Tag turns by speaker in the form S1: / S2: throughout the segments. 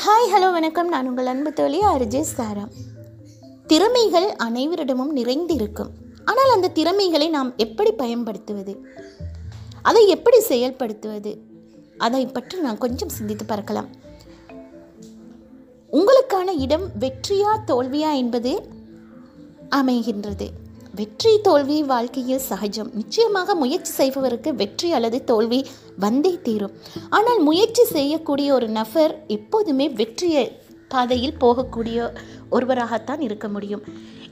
S1: Hi hello வணக்கம். நான் உங்கள் அன்பு தோழி அரிஜே சாரா. திறமைகள் அனைவரிடமும் நிறைந்து இருக்கும் ஆனால் அந்த திறமைகளை நாம் எப்படி பயன்படுத்துவது? அதை எப்படி செயல்படுத்துவது? அதை பற்றி நான் கொஞ்சம் சிந்தித்து பார்க்கலாம். உங்களுக்கான இடம் வெற்றியா தோல்வியா என்பது அமைகின்றது. வெற்றி தோல்வி வாழ்க்கையில் சகஜம். நிச்சயமாக முயற்சி செய்பவருக்கு வெற்றி அல்லது தோல்வி வந்தே தீரும். ஆனால் முயற்சி செய்யக்கூடிய ஒரு நபர் எப்போதுமே வெற்றியை பாதையில் போகக்கூடிய ஒருவராகத்தான் இருக்க முடியும்.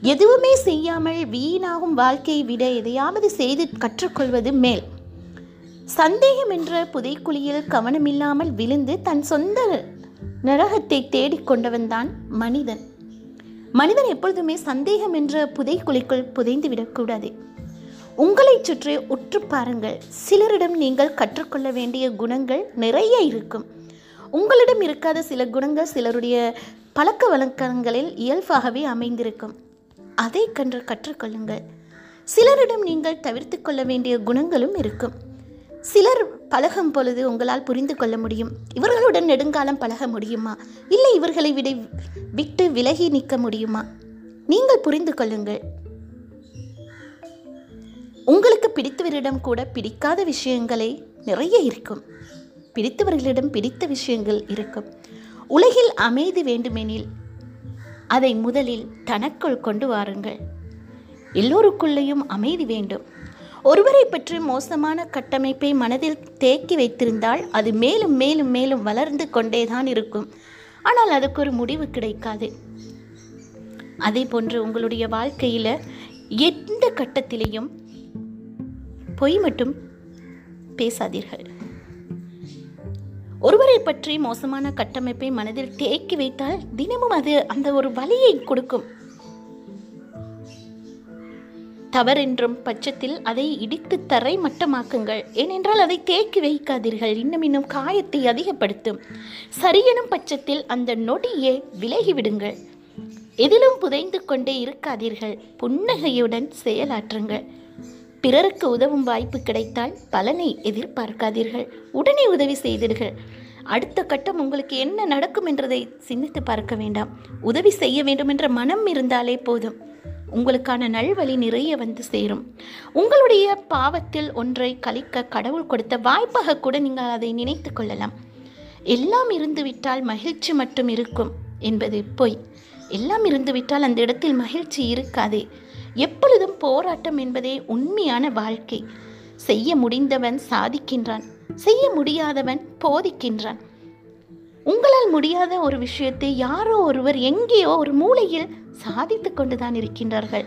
S1: எதுவுமே செய்யாமல் வீணாகும் வாழ்க்கையை விட எதையாவது செய்து கற்றுக்கொள்வது மேல். சந்தேகம் என்ற புதைக்குழியில் கவனமில்லாமல் விழுந்து தன் சொந்த நரகத்தை தேடிக்கொண்டவன்தான் மனிதன். மனிதன் எப்பொழுதுமே சந்தேகம் என்ற புதைக்குழிக்குள் புதைந்து விடக்கூடாது. உங்களை சுற்றி உற்று பாருங்கள். சிலரிடம் நீங்கள் கற்றுக்கொள்ள வேண்டிய குணங்கள் நிறைய இருக்கும். உங்களிடம் இருக்காத சில குணங்கள் சிலருடைய பழக்க வழக்கங்களில் இயல்பாகவே அமைந்திருக்கும். அதை கன்று கற்றுக்கொள்ளுங்கள். சிலரிடம் நீங்கள் தவிர்த்து கொள்ள வேண்டிய குணங்களும் இருக்கும். சிலர் பழகும் பொழுது உங்களால் புரிந்து கொள்ள முடியும். இவர்களுடன் நெடுங்காலம் பழக முடியுமா? இல்லை இவர்களை விட விட்டு விலகி நிற்க முடியுமா? நீங்கள் புரிந்து கொள்ளுங்கள். உங்களுக்கு பிடித்தவரிடம் கூட பிடிக்காத விஷயங்களே நிறைய இருக்கும். பிடித்தவர்களிடம் பிடித்த விஷயங்கள் இருக்கும். உலகில் அமைதி வேண்டுமெனில் அதை முதலில் தனக்குள் கொண்டு வாருங்கள். எல்லோருக்குள்ளேயும் அமைதி வேண்டும். ஒருவரை பற்றி மோசமான கட்டமைப்பை மனதில் தேக்கி வைத்திருந்தால் அது மேலும் மேலும் மேலும் வளர்ந்து கொண்டே தான் இருக்கும். ஆனால் அதுக்கு ஒரு முடிவு கிடைக்காது. அதே போன்று உங்களுடைய வாழ்க்கையில் எந்த கட்டத்திலையும் பொய் மட்டும் பேசாதீர்கள். ஒருவரை பற்றி மோசமான கட்டமைப்பை மனதில் தேக்கி வைத்தால் தினமும் அது அந்த ஒரு வலியை கொடுக்கும். தவறென்றும் பட்சத்தில் அதை இடித்து தரை மட்டமாக்குங்கள் ஏனென்றால் அதை தேக்கி வைக்காதீர்கள். இன்னும் இன்னும் காயத்தை அதிகப்படுத்தும். சரியெனும் பட்சத்தில் அந்த நொடியே விலகிவிடுங்கள். எதிலும் புதைந்து கொண்டே இருக்காதீர்கள். புன்னகையுடன் செயலாற்றுங்கள். பிறருக்கு உதவும் வாய்ப்பு கிடைத்தால் பலனை எதிர்பார்க்காதீர்கள். உடனே உதவி செய்தீர்கள் அடுத்த கட்டம் உங்களுக்கு என்ன நடக்கும் என்றதை சிந்தித்து பார்க்க வேண்டாம். உதவி செய்ய வேண்டும் என்ற மனம் இருந்தாலே போதும். உங்களுக்கான நல்வழி நிறைய வந்து சேரும். உங்களுடைய பாவத்தில் ஒன்றை கழிக்க கடவுள் கொடுத்த வாய்ப்பாக கூட நீங்கள் அதை நினைத்து கொள்ளலாம். எல்லாம் இருந்துவிட்டால் மகிழ்ச்சி மட்டும் இருக்கும் என்பது பொய். எல்லாம் இருந்துவிட்டால் அந்த இடத்தில் மகிழ்ச்சி இருக்காதே. எப்பொழுதும் போராட்டம் என்பதே உண்மையான வாழ்க்கை. செய்ய முடிந்தவன் சாதிக்கின்றான். செய்ய முடியாதவன் போதிக்கின்றான். உங்களால் முடியாத ஒரு விஷயத்தை யாரோ ஒருவர் எங்கேயோ ஒரு மூலையில் சாதித்து கொண்டுதான் இருக்கின்றார்கள்.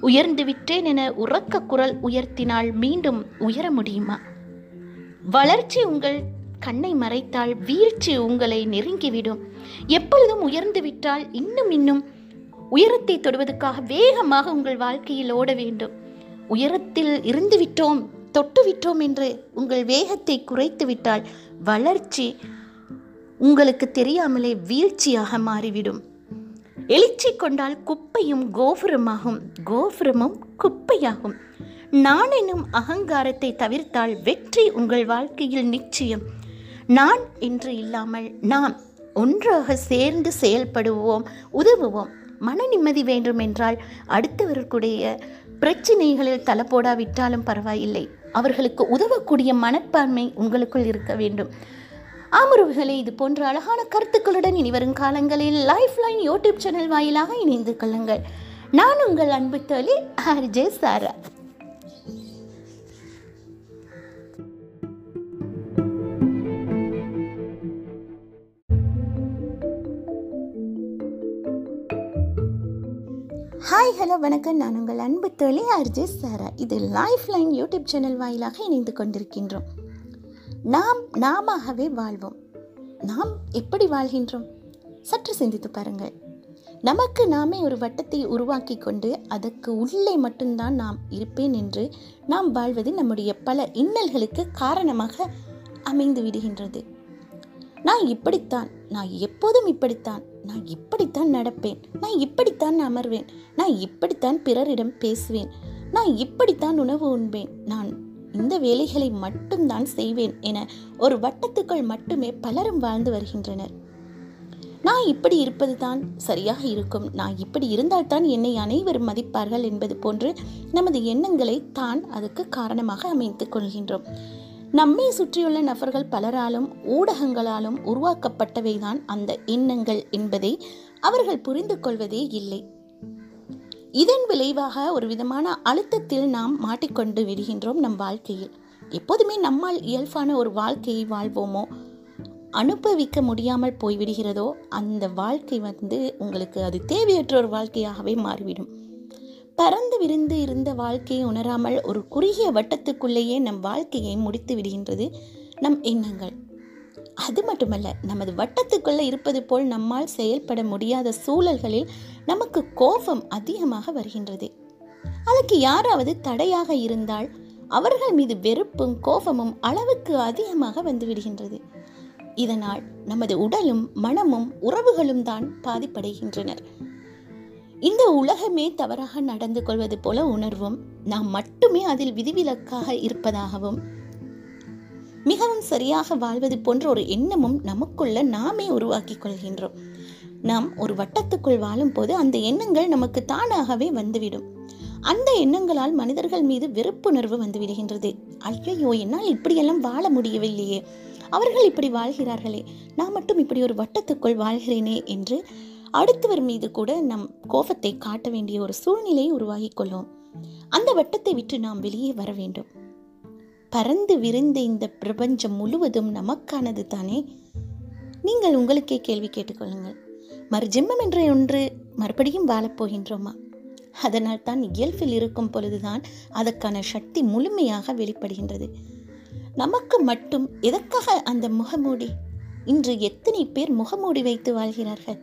S1: உயர்ந்து விட்டேன் என உறக்க குரல் உயர்த்தினால் மீண்டும் உயர முடியுமா? வளர்ச்சி உங்கள் கண்ணை மறைத்தால் வீழ்ச்சி உங்களை நெருங்கிவிடும். எப்பொழுதும் உயர்ந்து விட்டால் இன்னும் இன்னும் உயரத்தை தொடுவதற்காக வேகமாக உங்கள் வாழ்க்கையில் ஓட வேண்டும். உயரத்தில் இருந்து விட்டோம் தொட்டு விட்டோம் என்று உங்கள் வேகத்தை குறைத்து விட்டால் வளர்ச்சி உங்களுக்கு தெரியாமலே வீழ்ச்சியாக மாறிவிடும். எழுச்சி கொண்டால் குப்பையும் கோபுரமாகும். கோபுரமும் குப்பையாகும். நான் எனும் அகங்காரத்தை தவிர்த்தால் வெற்றி உங்கள் வாழ்க்கையில் நிச்சயம். நான் என்று இல்லாமல் நாம் ஒன்றாக சேர்ந்து செயல்படுவோம் உதவுவோம். மன நிம்மதி வேண்டும் என்றால் அடுத்தவர்களுடைய பிரச்சனைகளில் தலை போடாவிட்டாலும் பரவாயில்லை. அவர்களுக்கு உதவக்கூடிய மனப்பான்மை உங்களுக்குள் இருக்க வேண்டும். ஆமருவுகளே இது போன்ற அழகான கருத்துக்களுடன் இனி வரும் காலங்களில் லைஃப் லைன் யூடியூப் சேனல் வாயிலாக இணைந்து கொள்ளுங்கள். நான் உங்கள் அன்பு தோழி ஆர்ஜே சாரா ஹாய் ஹலோ வணக்கம். நான் உங்கள் அன்பு தோழி அர்ஜே சாரா இது லைஃப் லைன் யூடியூப் சேனல் வாயிலாக இணைந்து கொண்டிருக்கின்றோம். நாம் நாமவே வாழ்வோம். நாம் எப்படி வாழ்கின்றோம்? சற்று சிந்தித்து பாருங்கள். நமக்கு நாமே ஒரு வட்டத்தை உருவாக்கி கொண்டு அதற்கு உள்ளே மட்டும்தான் நாம் இருப்பேன் என்று நாம் வாழ்வது நம்முடைய பல இன்னல்களுக்கு காரணமாக அமைந்து விடுகின்றது. நான் இப்படித்தான் நான் எப்போதும் இப்படித்தான் நான் இப்படித்தான் நடப்பேன் நான் இப்படித்தான் அமர்வேன் நான் இப்படித்தான் பிறரிடம் பேசுவேன் நான் இப்படித்தான் உணவு உண்பேன் நான் இந்த வேலைகளை மட்டும்தான் செய்வேன் என ஒரு வட்டத்துக்குள் மட்டுமே பலரும் வாழ்ந்து வருகின்றனர். நான் இப்படி இருப்பது தான் சரியாக இருக்கும். நான் இப்படி இருந்தால்தான் என்னை அனைவரும் மதிப்பார்கள் என்பது போன்று நமது எண்ணங்களை தான் அதுக்கு காரணமாக அமைத்துக் கொள்கின்றோம். நம்மை சுற்றியுள்ள நபர்கள் பலராலும் ஊடகங்களாலும் உருவாக்கப்பட்டவைதான் அந்த எண்ணங்கள் என்பதை அவர்கள் புரிந்து கொள்வதே இல்லை. இதன் விளைவாக ஒரு விதமான அழுத்தத்தில் நாம் மாட்டிக்கொண்டு விடுகின்றோம் நம் வாழ்க்கையில். எப்போதுமே நம்மால் இயல்பான ஒரு வாழ்க்கையை வாழ்வோமோ அனுபவிக்க முடியாமல் போய்விடுகிறதோ அந்த வாழ்க்கை வந்து உங்களுக்கு அது தேவையற்ற ஒரு வாழ்க்கையாகவே மாறிவிடும். பறந்து விரிந்து இருந்த வாழ்க்கையை உணராமல் ஒரு குறுகிய வட்டத்துக்குள்ளேயே நம் வாழ்க்கையை முடித்து விடுகின்றது நம் எண்ணங்கள். அது மட்டுமல்ல நமது வட்டத்துக்குள்ளே இருப்பது போல் நம்மால் செயல்பட முடியாத சூழல்களில் நமக்கு கோபம் அதிகமாக வருகின்றது. அதற்கு யாராவது தடையாக இருந்தால் அவர்கள் மீது வெறுப்பும் கோபமும் அளவுக்கு அதிகமாக வந்துவிடுகின்றது இதனால் நமது உடலும் மனமும் உறவுகளும் தான் பாதிப்படைகின்றனர். இந்த உலகமே தவறாக நடந்து கொள்வது போல உணர்வும் நாம் மட்டுமே அதில் விதிவிலக்காக இருப்பதாகவும் மிகவும் சரியாக வாழ்வது போன்ற ஒரு எண்ணமும் நமக்குள்ள நாமே உருவாக்கி கொள்கின்றோம். நாம் ஒரு வட்டத்துக்குள் வாழும் போது அந்த எண்ணங்கள் நமக்கு தானாகவே வந்துவிடும். அந்த எண்ணங்களால் மனிதர்கள் மீது வெறுப்புணர்வு வந்துவிடுகின்றது. ஐயோ என்னால் இப்படியெல்லாம் வாழ முடியவில்லையே. அவர்கள் இப்படி வாழ்கிறார்களே. நான் மட்டும் இப்படி ஒரு வட்டத்துக்குள் வாழ்கிறேனே என்று அடுத்தவர் மீது கூட நம் கோபத்தை காட்ட வேண்டிய ஒரு சூழ்நிலையை உருவாகி கொள்ளும் அந்த வட்டத்தை விட்டு நாம் வெளியே வர வேண்டும். பறந்து விரிந்த இந்த பிரபஞ்சம் முழுவதும் நமக்கானது தானே? நீங்கள் உங்களுக்கே கேள்வி கேட்டுக்கொள்ளுங்கள். மறுஜென்மம் என்ற ஒன்று மறுபடியும் வாழப்போகின்றோமா அதனால் தான் இயல்பில் இருக்கும் பொழுதுதான் அதற்கான சக்தி முழுமையாக வெளிப்படுகின்றது. நமக்கு மட்டும் எதற்காக அந்த முகமூடி? இன்று எத்தனை பேர் முகமூடி வைத்து வாழ்கிறார்கள்?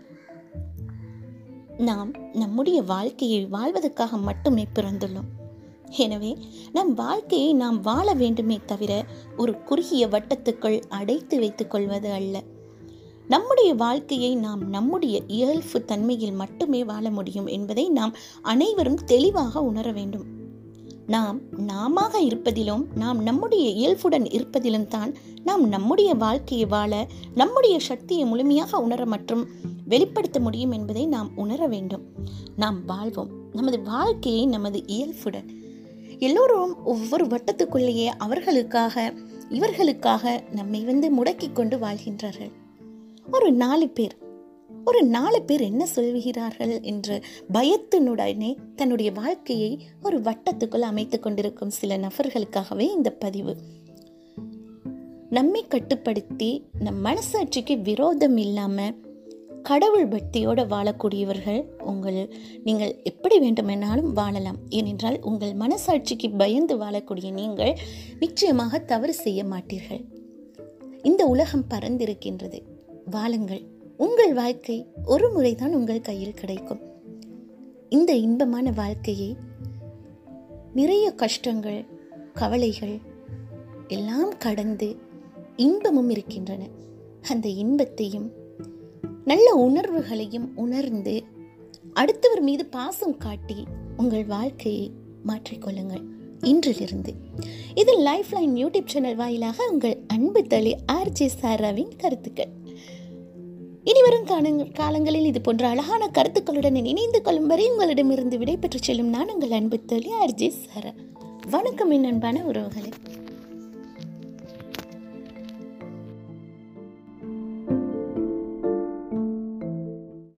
S1: நாம் நம்முடைய வாழ்க்கையை வாழ்வதற்காக மட்டுமே பிறந்துள்ளோம். எனவே நம் வாழ்க்கையை நாம் வாழ வேண்டுமே தவிர ஒரு குறுகிய வட்டத்துக்குள் அடைத்து வைத்துக் கொள்வது அல்ல. நம்முடைய வாழ்க்கையை நாம் நம்முடைய இயல்பு தன்மையில் மட்டுமே வாழ முடியும் என்பதை நாம் அனைவரும் தெளிவாக உணர வேண்டும். நாம் நாம இருப்பதிலும் நாம் நம்முடைய இயல்புடன் இருப்பதிலும் தான் நாம் நம்முடைய வாழ்க்கையை வாழ நம்முடைய சக்தியை முழுமையாக உணர மற்றும் வெளிப்படுத்த முடியும் என்பதை நாம் உணர வேண்டும். நாம் வாழ்வோம். நமது வாழ்க்கையை நமது இயல்புடன் எல்லோரும் ஒவ்வொரு வட்டத்துக்குள்ளேயே அவர்களுக்காக இவர்களுக்காக நம்மை வந்து முடக்கி கொண்டு வாழ்கின்றார்கள். ஒரு நாலு பேர் ஒரு நாலு பேர் என்ன சொல்கிறார்கள் என்று பயத்தினுடனே தன்னுடைய வாழ்க்கையை ஒரு வட்டத்துக்குள் அமைத்துக் கொண்டிருக்கும் சில நபர்களுக்காகவே இந்த பதிவு. நம்மை கட்டுப்படுத்தி நம் மனசாட்சிக்கு விரோதம் இல்லாமல் கடவுள் பக்தியோடு வாழக்கூடியவர்கள் உங்கள் நீங்கள் எப்படி வேண்டுமென்னாலும் வாழலாம். ஏனென்றால் உங்கள் மனசாட்சிக்கு பயந்து வாழக்கூடிய நீங்கள் நிச்சயமாக தவறு செய்ய மாட்டீர்கள். இந்த உலகம் பறந்திருக்கின்றது வாழுங்கள். உங்கள் வாழ்க்கை ஒரு முறைதான் உங்கள் கையில் கிடைக்கும். இந்த இன்பமான வாழ்க்கையை நிறைய கஷ்டங்கள் கவலைகள் எல்லாம் கடந்து இன்பமும் இருக்கின்றன. அந்த இன்பத்தையும் நல்ல உணர்வுகளையும் உணர்ந்து அடுத்தவர் மீது பாசம் காட்டி உங்கள் வாழ்க்கையை மாற்றிக்கொள்ளுங்கள் இன்றிலிருந்து. இது லைஃப் லைன் யூடியூப் சேனல் வாயிலாக உங்கள் அன்பு தளி ஆர்ஜே சாராவின் கருத்துக்கள். இனிவரும் காலங்கள் காலங்களில் இது போன்ற அழகான கருத்துக்களுடன் இணைந்து கொள்ளும் வரை உங்களிடமிருந்து விடைபெற்று செல்லும் நான் உங்கள் அன்பு தளி ஆர்ஜே சாரா. வணக்கம் என் அன்பான உறவுகளை.